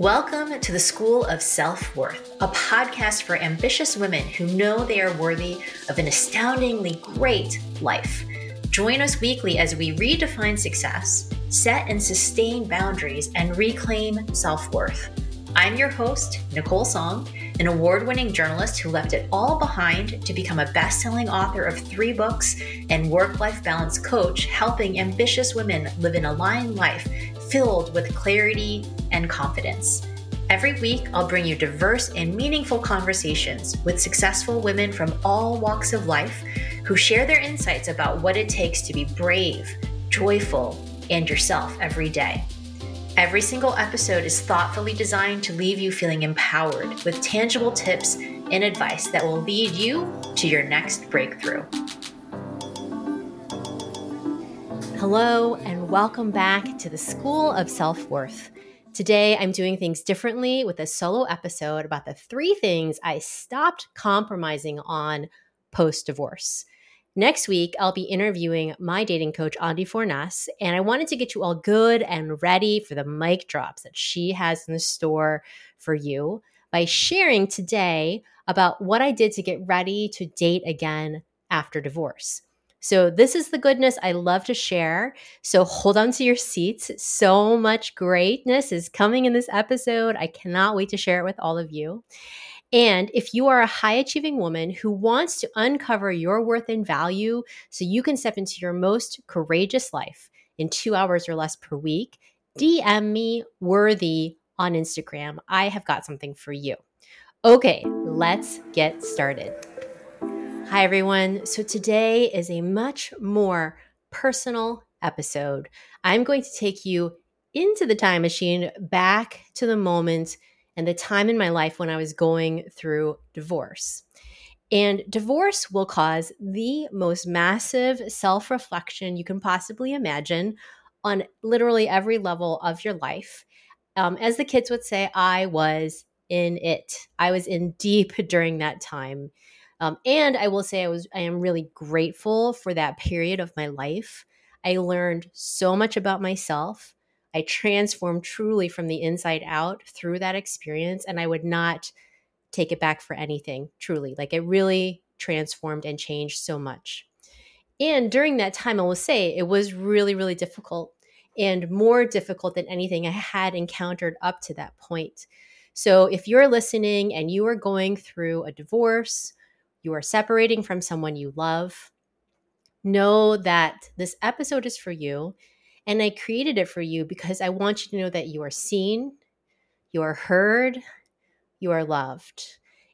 Welcome to the School of Self Worth, a podcast for ambitious women who know they are worthy of an astoundingly great life. Join us weekly as we redefine success, set and sustain boundaries, and reclaim self worth. I'm your host, Nicole Tsong, an award winning journalist who left it all behind to become a best selling author of three books and work life balance coach, helping ambitious women live an aligned life filled with clarity and confidence. Every week, I'll bring you diverse and meaningful conversations with successful women from all walks of life who share their insights about what it takes to be brave, joyful, and yourself every day. Every single episode is thoughtfully designed to leave you feeling empowered with tangible tips and advice that will lead you to your next breakthrough. Hello, and welcome back to the School of Self Worth. Today, I'm doing things differently with a solo episode about the three things I stopped compromising on post divorce. Next week, I'll be interviewing my dating coach, Andi Forness, and I wanted to get you all good and ready for the mic drops that she has in the store for you by sharing today about what I did to get ready to date again after divorce. So, this is the goodness I love to share. So, hold on to your seats. So much greatness is coming in this episode. I cannot wait to share it with all of you. And if you are a high achieving woman who wants to uncover your worth and value so you can step into your most courageous life in two hours or less per week, DM me worthy on Instagram. I have got something for you. Okay, let's get started. Hi, everyone. So, today is a much more personal episode. I'm going to take you into the time machine back to the moment and the time in my life when I was going through divorce. And divorce will cause the most massive self reflection you can possibly imagine on literally every level of your life. Um, as the kids would say, I was in it. I was in deep during that time. Um, and I will say I was I am really grateful for that period of my life. I learned so much about myself. I transformed truly from the inside out through that experience, and I would not take it back for anything. Truly, like it really transformed and changed so much. And during that time, I will say it was really, really difficult and more difficult than anything I had encountered up to that point. So, if you're listening and you are going through a divorce, you are separating from someone you love, know that this episode is for you. And I created it for you because I want you to know that you are seen, you are heard, you are loved.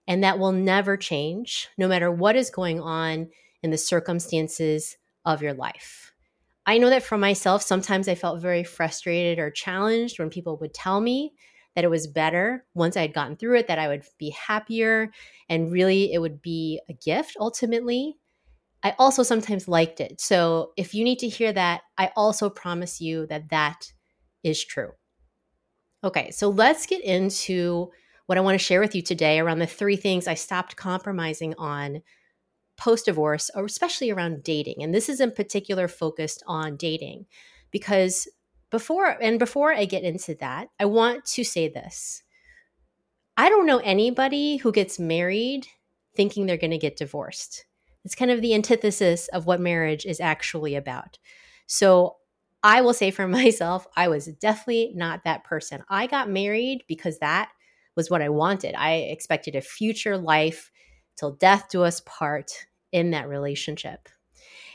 And that will never change, no matter what is going on in the circumstances of your life. I know that for myself, sometimes I felt very frustrated or challenged when people would tell me that it was better once I had gotten through it, that I would be happier and really it would be a gift ultimately. I also sometimes liked it. So if you need to hear that, I also promise you that that is true. Okay, so let's get into what I want to share with you today around the three things I stopped compromising on post divorce, or especially around dating. And this is in particular focused on dating because before and before I get into that, I want to say this. I don't know anybody who gets married thinking they're going to get divorced. It's kind of the antithesis of what marriage is actually about. So, I will say for myself, I was definitely not that person. I got married because that was what I wanted. I expected a future life till death do us part in that relationship.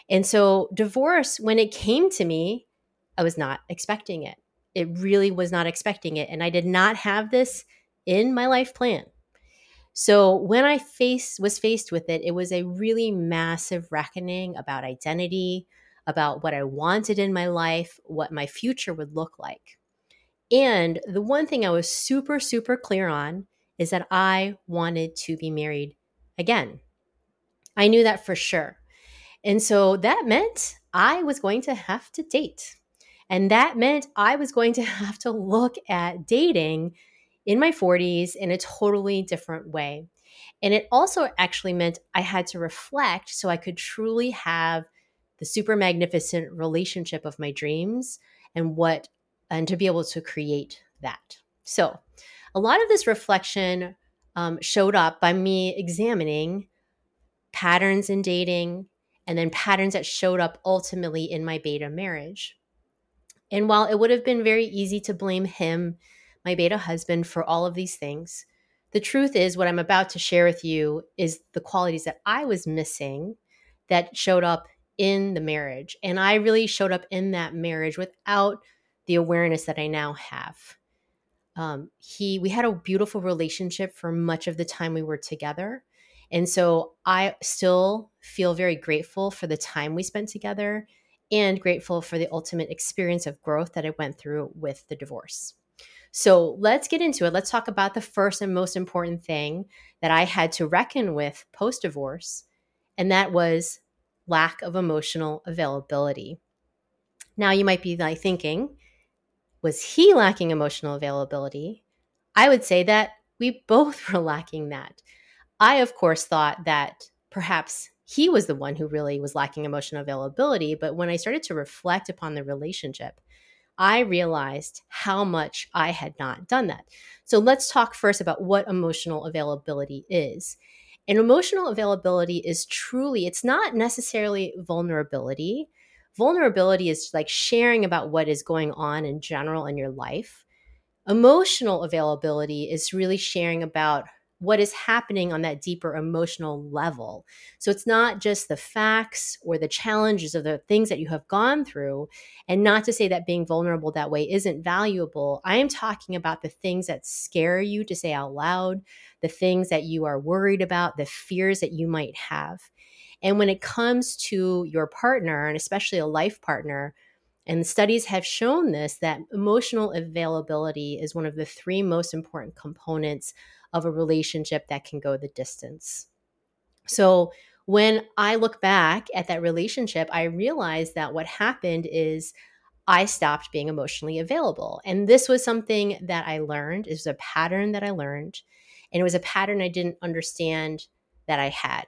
And so, divorce, when it came to me, I was not expecting it. It really was not expecting it. And I did not have this in my life plan. So when I faced was faced with it, it was a really massive reckoning about identity, about what I wanted in my life, what my future would look like. And the one thing I was super super clear on is that I wanted to be married again. I knew that for sure. And so that meant I was going to have to date. And that meant I was going to have to look at dating in my 40s in a totally different way. And it also actually meant I had to reflect so I could truly have the super magnificent relationship of my dreams and what and to be able to create that. So, a lot of this reflection um, showed up by me examining patterns in dating and then patterns that showed up ultimately in my beta marriage. And while it would have been very easy to blame him, my beta husband, for all of these things, the truth is what I'm about to share with you is the qualities that I was missing that showed up in the marriage. And I really showed up in that marriage without the awareness that I now have. Um, he, we had a beautiful relationship for much of the time we were together. And so I still feel very grateful for the time we spent together and grateful for the ultimate experience of growth that I went through with the divorce. So let's get into it. Let's talk about the first and most important thing that I had to reckon with post divorce, and that was lack of emotional availability. Now, you might be like thinking, was he lacking emotional availability? I would say that we both were lacking that. I, of course, thought that perhaps he was the one who really was lacking emotional availability. But when I started to reflect upon the relationship, I realized how much I had not done that. So let's talk first about what emotional availability is. And emotional availability is truly, it's not necessarily vulnerability. Vulnerability is like sharing about what is going on in general in your life. Emotional availability is really sharing about what is happening on that deeper emotional level. So it's not just the facts or the challenges of the things that you have gone through. And not to say that being vulnerable that way isn't valuable. I am talking about the things that scare you to say out loud, the things that you are worried about, the fears that you might have. And when it comes to your partner, and especially a life partner, and studies have shown this that emotional availability is one of the three most important components of a relationship that can go the distance. So when I look back at that relationship, I realized that what happened is I stopped being emotionally available. And this was something that I learned. It was a pattern that I learned. And it was a pattern I didn't understand that I had.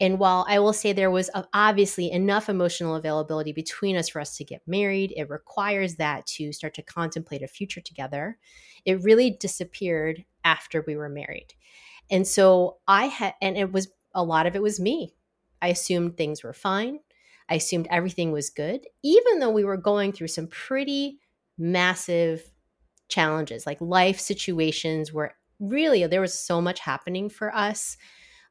And while I will say there was uh, obviously enough emotional availability between us for us to get married, it requires that to start to contemplate a future together. It really disappeared after we were married. And so I had, and it was a lot of it was me. I assumed things were fine. I assumed everything was good, even though we were going through some pretty massive challenges, like life situations where really there was so much happening for us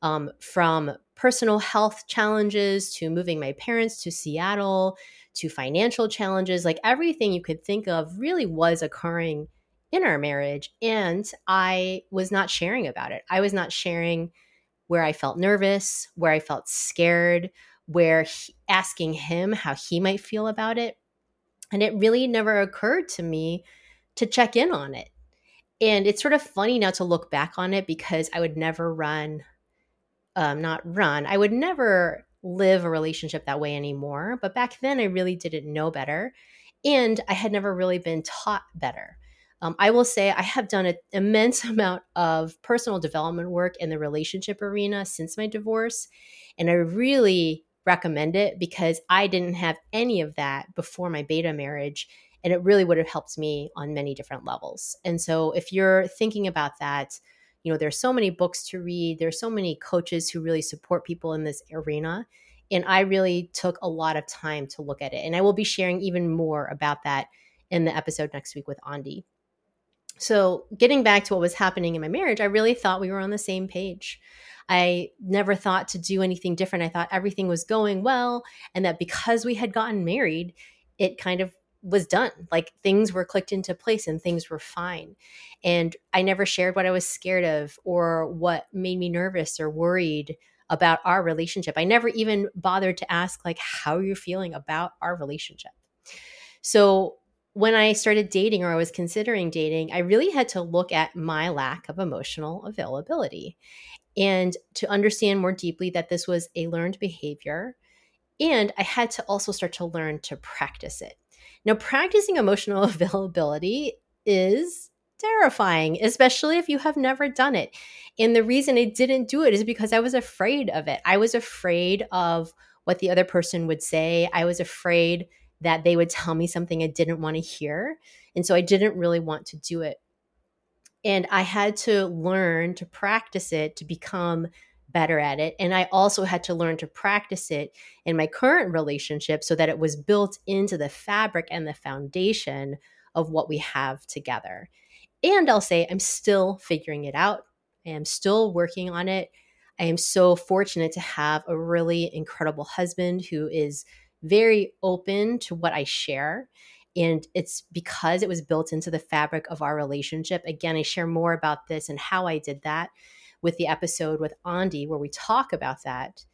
um, from personal health challenges to moving my parents to Seattle to financial challenges. Like everything you could think of really was occurring in our marriage. And I was not sharing about it. I was not sharing where I felt nervous, where I felt scared, where he, asking him how he might feel about it. And it really never occurred to me to check in on it. And it's sort of funny now to look back on it because I would never run, um, not run, I would never live a relationship that way anymore. But back then, I really didn't know better. And I had never really been taught better. Um, I will say I have done an immense amount of personal development work in the relationship arena since my divorce. And I really recommend it because I didn't have any of that before my beta marriage. And it really would have helped me on many different levels. And so if you're thinking about that, you know, there's so many books to read, there's so many coaches who really support people in this arena. And I really took a lot of time to look at it. And I will be sharing even more about that in the episode next week with Andi. So, getting back to what was happening in my marriage, I really thought we were on the same page. I never thought to do anything different. I thought everything was going well, and that because we had gotten married, it kind of was done. Like things were clicked into place and things were fine. And I never shared what I was scared of or what made me nervous or worried about our relationship. I never even bothered to ask, like, how you're you feeling about our relationship? So when I started dating or I was considering dating, I really had to look at my lack of emotional availability and to understand more deeply that this was a learned behavior. And I had to also start to learn to practice it. Now, practicing emotional availability is terrifying, especially if you have never done it. And the reason I didn't do it is because I was afraid of it. I was afraid of what the other person would say. I was afraid that they would tell me something I didn't want to hear. And so I didn't really want to do it. And I had to learn to practice it to become better at it. And I also had to learn to practice it in my current relationship so that it was built into the fabric and the foundation of what we have together. And I'll say, I'm still figuring it out. I am still working on it. I am so fortunate to have a really incredible husband who is very open to what I share. And it's because it was built into the fabric of our relationship. Again, I share more about this and how I did that with the episode with Andi, where we talk about that.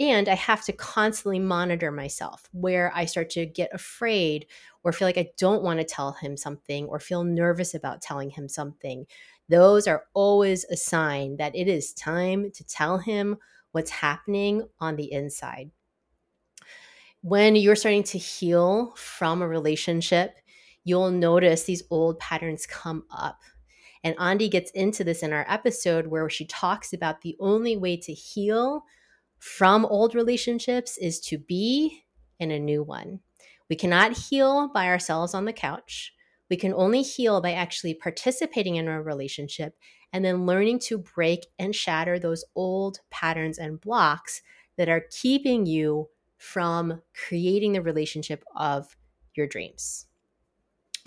And I have to constantly monitor myself where I start to get afraid or feel like I don't want to tell him something or feel nervous about telling him something. Those are always a sign that it is time to tell him what's happening on the inside. When you're starting to heal from a relationship, you'll notice these old patterns come up. And Andi gets into this in our episode where she talks about the only way to heal from old relationships is to be in a new one. We cannot heal by ourselves on the couch. We can only heal by actually participating in a relationship and then learning to break and shatter those old patterns and blocks that are keeping you from creating the relationship of your dreams.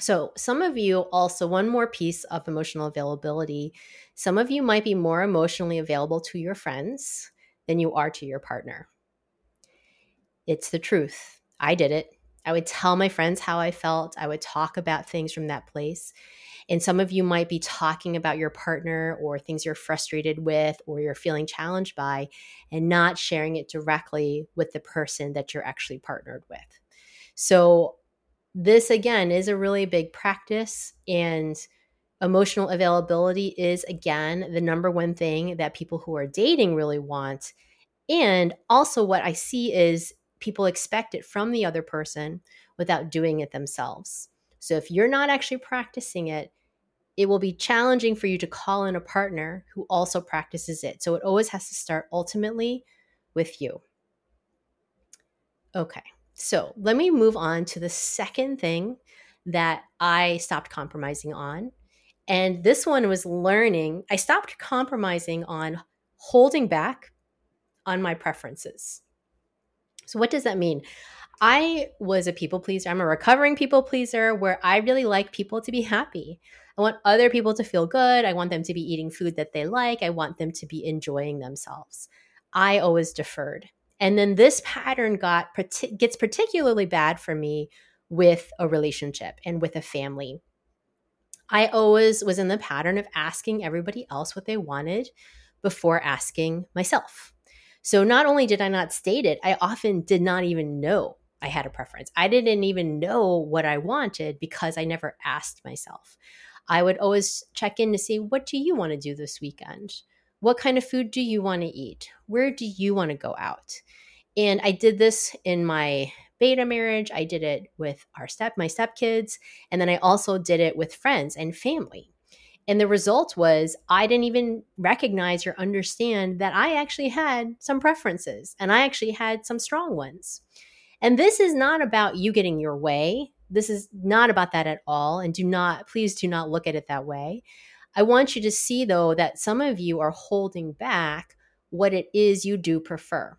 So, some of you also, one more piece of emotional availability. Some of you might be more emotionally available to your friends than you are to your partner. It's the truth. I did it. I would tell my friends how I felt. I would talk about things from that place. And some of you might be talking about your partner or things you're frustrated with or you're feeling challenged by and not sharing it directly with the person that you're actually partnered with. So, this again is a really big practice and emotional availability is again the number one thing that people who are dating really want. And also what i see is people expect it from the other person without doing it themselves. So if you're not actually practicing it it will be challenging for you to call in a partner who also practices it. So it always has to start ultimately with you. Okay so let me move on to the second thing that I stopped compromising on. And this one was learning. I stopped compromising on holding back on my preferences. So, what does that mean? I was a people pleaser. I'm a recovering people pleaser where I really like people to be happy. I want other people to feel good. I want them to be eating food that they like. I want them to be enjoying themselves. I always deferred. And then this pattern got gets particularly bad for me with a relationship and with a family. I always was in the pattern of asking everybody else what they wanted before asking myself. So not only did I not state it, I often did not even know I had a preference. I didn't even know what I wanted because I never asked myself. I would always check in to see what do you want to do this weekend? What kind of food do you want to eat? Where do you want to go out? And I did this in my beta marriage. I did it with our step my stepkids, and then I also did it with friends and family. And the result was I didn't even recognize or understand that I actually had some preferences and I actually had some strong ones. And this is not about you getting your way. This is not about that at all. And do not, please do not look at it that way. I want you to see, though, that some of you are holding back what it is you do prefer.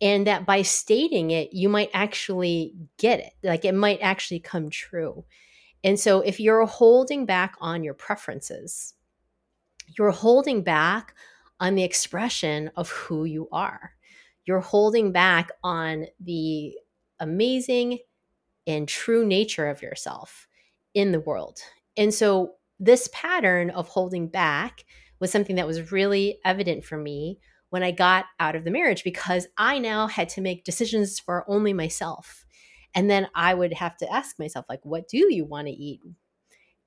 And that by stating it, you might actually get it. Like it might actually come true. And so if you're holding back on your preferences, you're holding back on the expression of who you are. You're holding back on the amazing and true nature of yourself in the world. And so this pattern of holding back was something that was really evident for me when I got out of the marriage because I now had to make decisions for only myself. And then I would have to ask myself, like, what do you want to eat?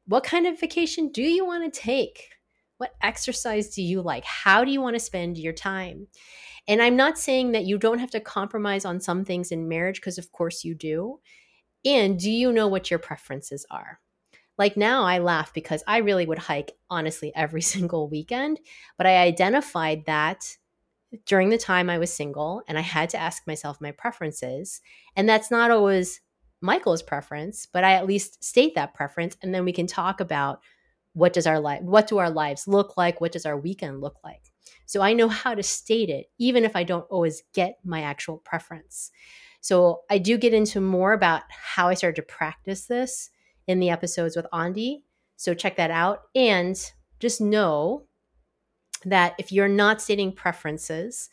What kind of vacation do you want to take? What exercise do you like? How do you want to spend your time? And I'm not saying that you don't have to compromise on some things in marriage, because of course you do. And do you know what your preferences are? Like now I laugh because I really would hike honestly every single weekend, but I identified that during the time I was single and I had to ask myself my preferences. And that's not always Michael's preference, but I at least state that preference and then we can talk about what does our life what do our lives look like what does our weekend look like so i know how to state it even if i don't always get my actual preference so i do get into more about how i started to practice this in the episodes with Andi. So check that out. And just know that if you're not stating preferences,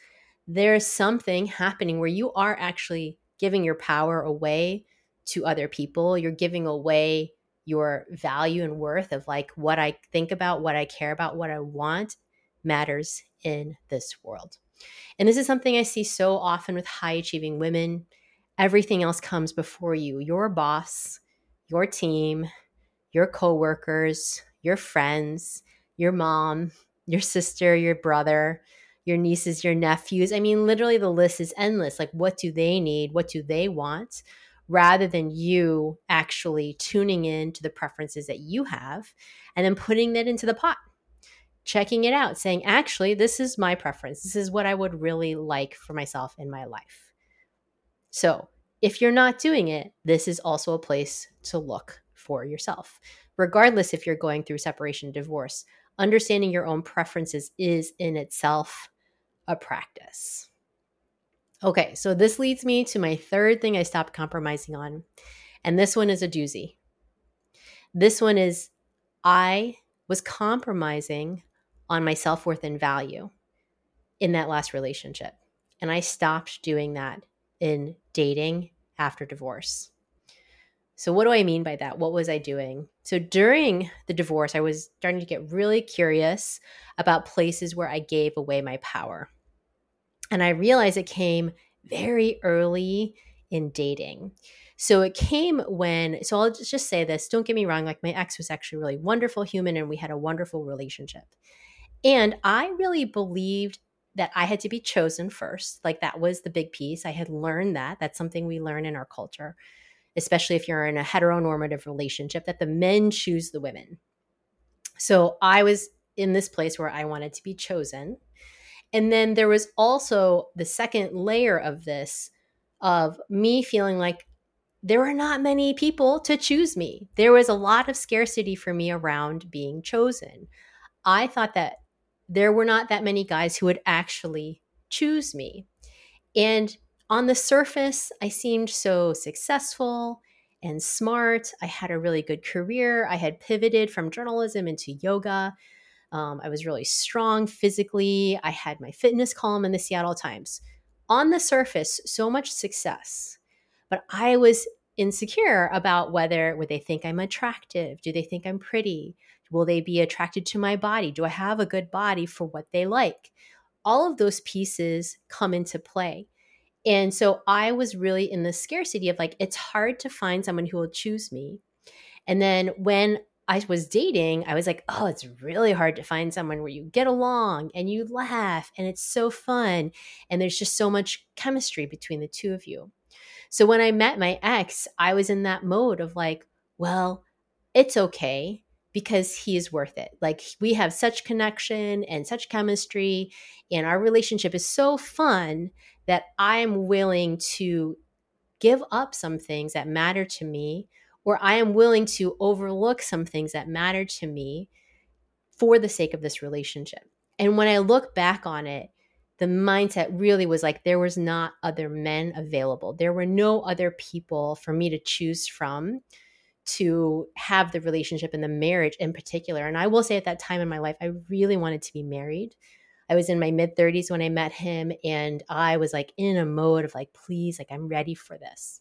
there's something happening where you are actually giving your power away to other people. You're giving away your value and worth of like what I think about, what I care about, what I want matters in this world. And this is something I see so often with high achieving women. Everything else comes before you. Your boss, your team, your coworkers, your friends, your mom, your sister, your brother, your nieces, your nephews. I mean, literally the list is endless. Like, what do they need? What do they want? Rather than you actually tuning in to the preferences that you have and then putting that into the pot, checking it out, saying, actually, this is my preference. This is what I would really like for myself in my life. So, if you're not doing it, this is also a place to look for yourself. Regardless if you're going through separation, divorce, understanding your own preferences is in itself a practice. Okay, so this leads me to my third thing I stopped compromising on. And this one is a doozy. This one is I was compromising on my self worth and value in that last relationship. And I stopped doing that in dating after divorce. So, what do I mean by that? What was I doing? So, during the divorce, I was starting to get really curious about places where I gave away my power. And I realized it came very early in dating. So, it came when, so I'll just say this don't get me wrong, like my ex was actually really wonderful human and we had a wonderful relationship. And I really believed that I had to be chosen first. Like that was the big piece. I had learned that. That's something we learn in our culture especially if you're in a heteronormative relationship, that the men choose the women. So I was in this place where I wanted to be chosen. And then there was also the second layer of this of me feeling like there were not many people to choose me. There was a lot of scarcity for me around being chosen. I thought that there were not that many guys who would actually choose me. And on the surface, I seemed so successful and smart. I had a really good career. I had pivoted from journalism into yoga. Um, I was really strong physically. I had my fitness column in the Seattle Times. On the surface, so much success. But I was insecure about whether would they think I'm attractive? Do they think I'm pretty? Will they be attracted to my body? Do I have a good body for what they like? All of those pieces come into play. And so I was really in the scarcity of like, it's hard to find someone who will choose me. And then when I was dating, I was like, oh, it's really hard to find someone where you get along and you laugh and it's so fun. And there's just so much chemistry between the two of you. So when I met my ex, I was in that mode of like, well, it's okay because he is worth it. Like we have such connection and such chemistry, and our relationship is so fun that I'm willing to give up some things that matter to me, or I am willing to overlook some things that matter to me for the sake of this relationship. And when I look back on it, the mindset really was like there was not other men available. There were no other people for me to choose from to have the relationship and the marriage in particular. And I will say at that time in my life, I really wanted to be married. I was in my mid 30s when I met him, and I was like in a mode of like, please, like, I'm ready for this.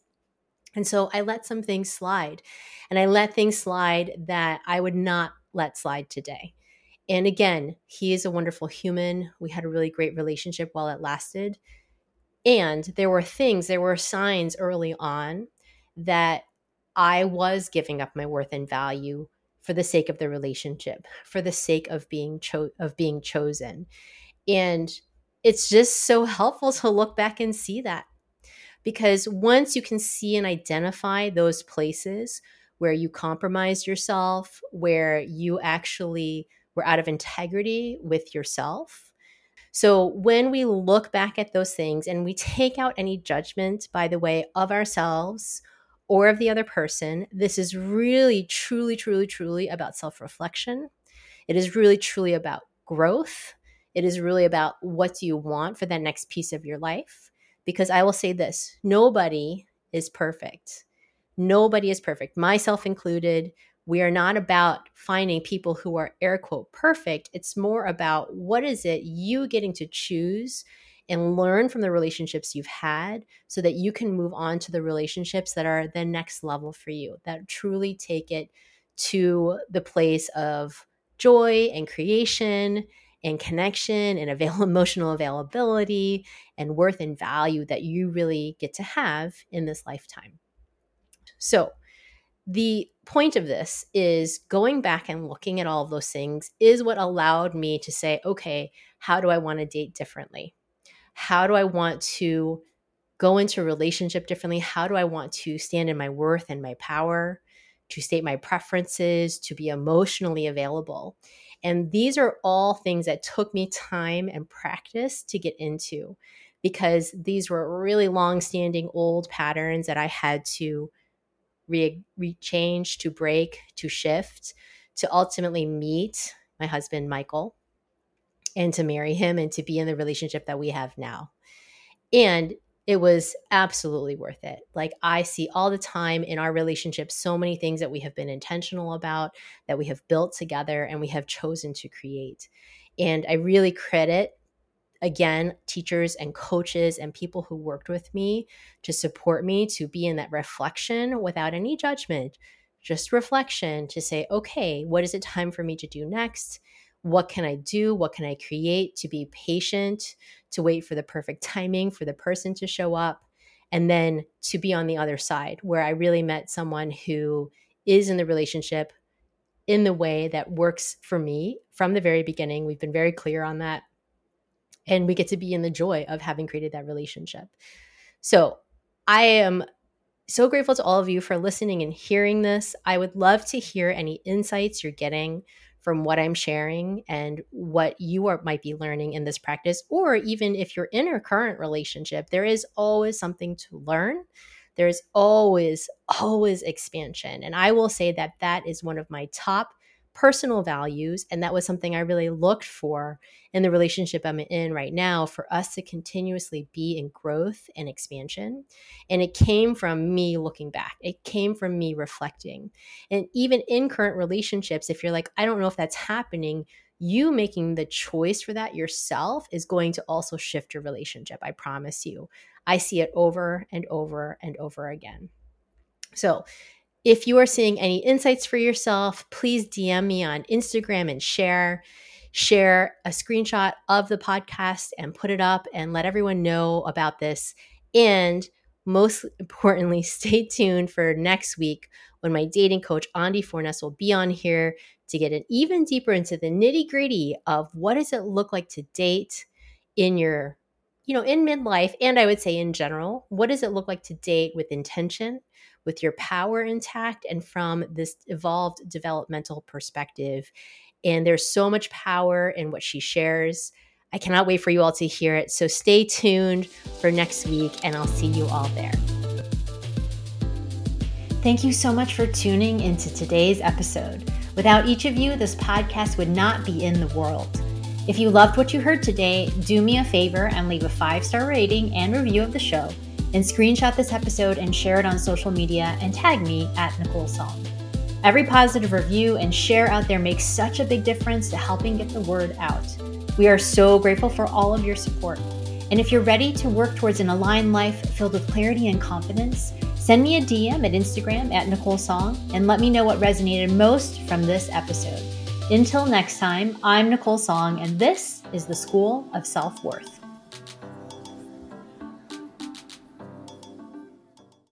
And so I let some things slide, and I let things slide that I would not let slide today. And again, he is a wonderful human. We had a really great relationship while it lasted. And there were things, there were signs early on that I was giving up my worth and value for the sake of the relationship, for the sake of being cho- of being chosen. And it's just so helpful to look back and see that. Because once you can see and identify those places where you compromised yourself, where you actually were out of integrity with yourself. So when we look back at those things and we take out any judgment, by the way, of ourselves or of the other person. This is really, truly, truly, truly about self reflection. It is really, truly about growth. It is really about what do you want for that next piece of your life. Because I will say this nobody is perfect. Nobody is perfect, myself included. We are not about finding people who are air quote perfect. It's more about what is it you getting to choose and learn from the relationships you've had so that you can move on to the relationships that are the next level for you, that truly take it to the place of joy and creation and connection and avail- emotional availability and worth and value that you really get to have in this lifetime. So, the point of this is going back and looking at all of those things is what allowed me to say, okay, how do I want to date differently? How do I want to go into a relationship differently? How do I want to stand in my worth and my power, to state my preferences, to be emotionally available? And these are all things that took me time and practice to get into because these were really long standing old patterns that I had to re, re change, to break, to shift, to ultimately meet my husband, Michael, and to marry him and to be in the relationship that we have now. And it was absolutely worth it. Like I see all the time in our relationship so many things that we have been intentional about, that we have built together and we have chosen to create. And I really credit again teachers and coaches and people who worked with me to support me to be in that reflection without any judgment, just reflection to say, okay, what is it time for me to do next? What can I do? What can I create to be patient, to wait for the perfect timing for the person to show up, and then to be on the other side where I really met someone who is in the relationship in the way that works for me from the very beginning. We've been very clear on that. And we get to be in the joy of having created that relationship. So I am so grateful to all of you for listening and hearing this. I would love to hear any insights you're getting from what I'm sharing and what you are might be learning in this practice or even if you're in a current relationship there is always something to learn. There's always always expansion. And I will say that that is one of my top personal values. And that was something I really looked for in the relationship I'm in right now for us to continuously be in growth and expansion. And it came from me looking back, it came from me reflecting. And even in current relationships, if you're like, I don't know if that's happening, you making the choice for that yourself is going to also shift your relationship. I promise you. I see it over and over and over again. So, if you are seeing any insights for yourself, please DM me on Instagram and share. Share a screenshot of the podcast and put it up and let everyone know about this. And most importantly, stay tuned for next week when my dating coach, Andi Forness, will be on here to get an even deeper into the nitty gritty of what does it look like to date in your, you know, in midlife. And I would say in general, what does it look like to date with intention? With your power intact and from this evolved developmental perspective. And there's so much power in what she shares. I cannot wait for you all to hear it. So stay tuned for next week, and I'll see you all there. Thank you so much for tuning into today's episode. Without each of you, this podcast would not be in the world. If you loved what you heard today, do me a favor and leave a five star rating and review of the show and screenshot this episode and share it on social media and tag me at Nicole Tsong. Every positive review and share out there makes such a big difference to helping get the word out. We are so grateful for all of your support. And if you're ready to work towards an aligned life filled with clarity and confidence, send me a DM at Instagram at Nicole Tsong and let me know what resonated most from this episode. Until next time, I'm Nicole Tsong, and this is the School of Self Worth.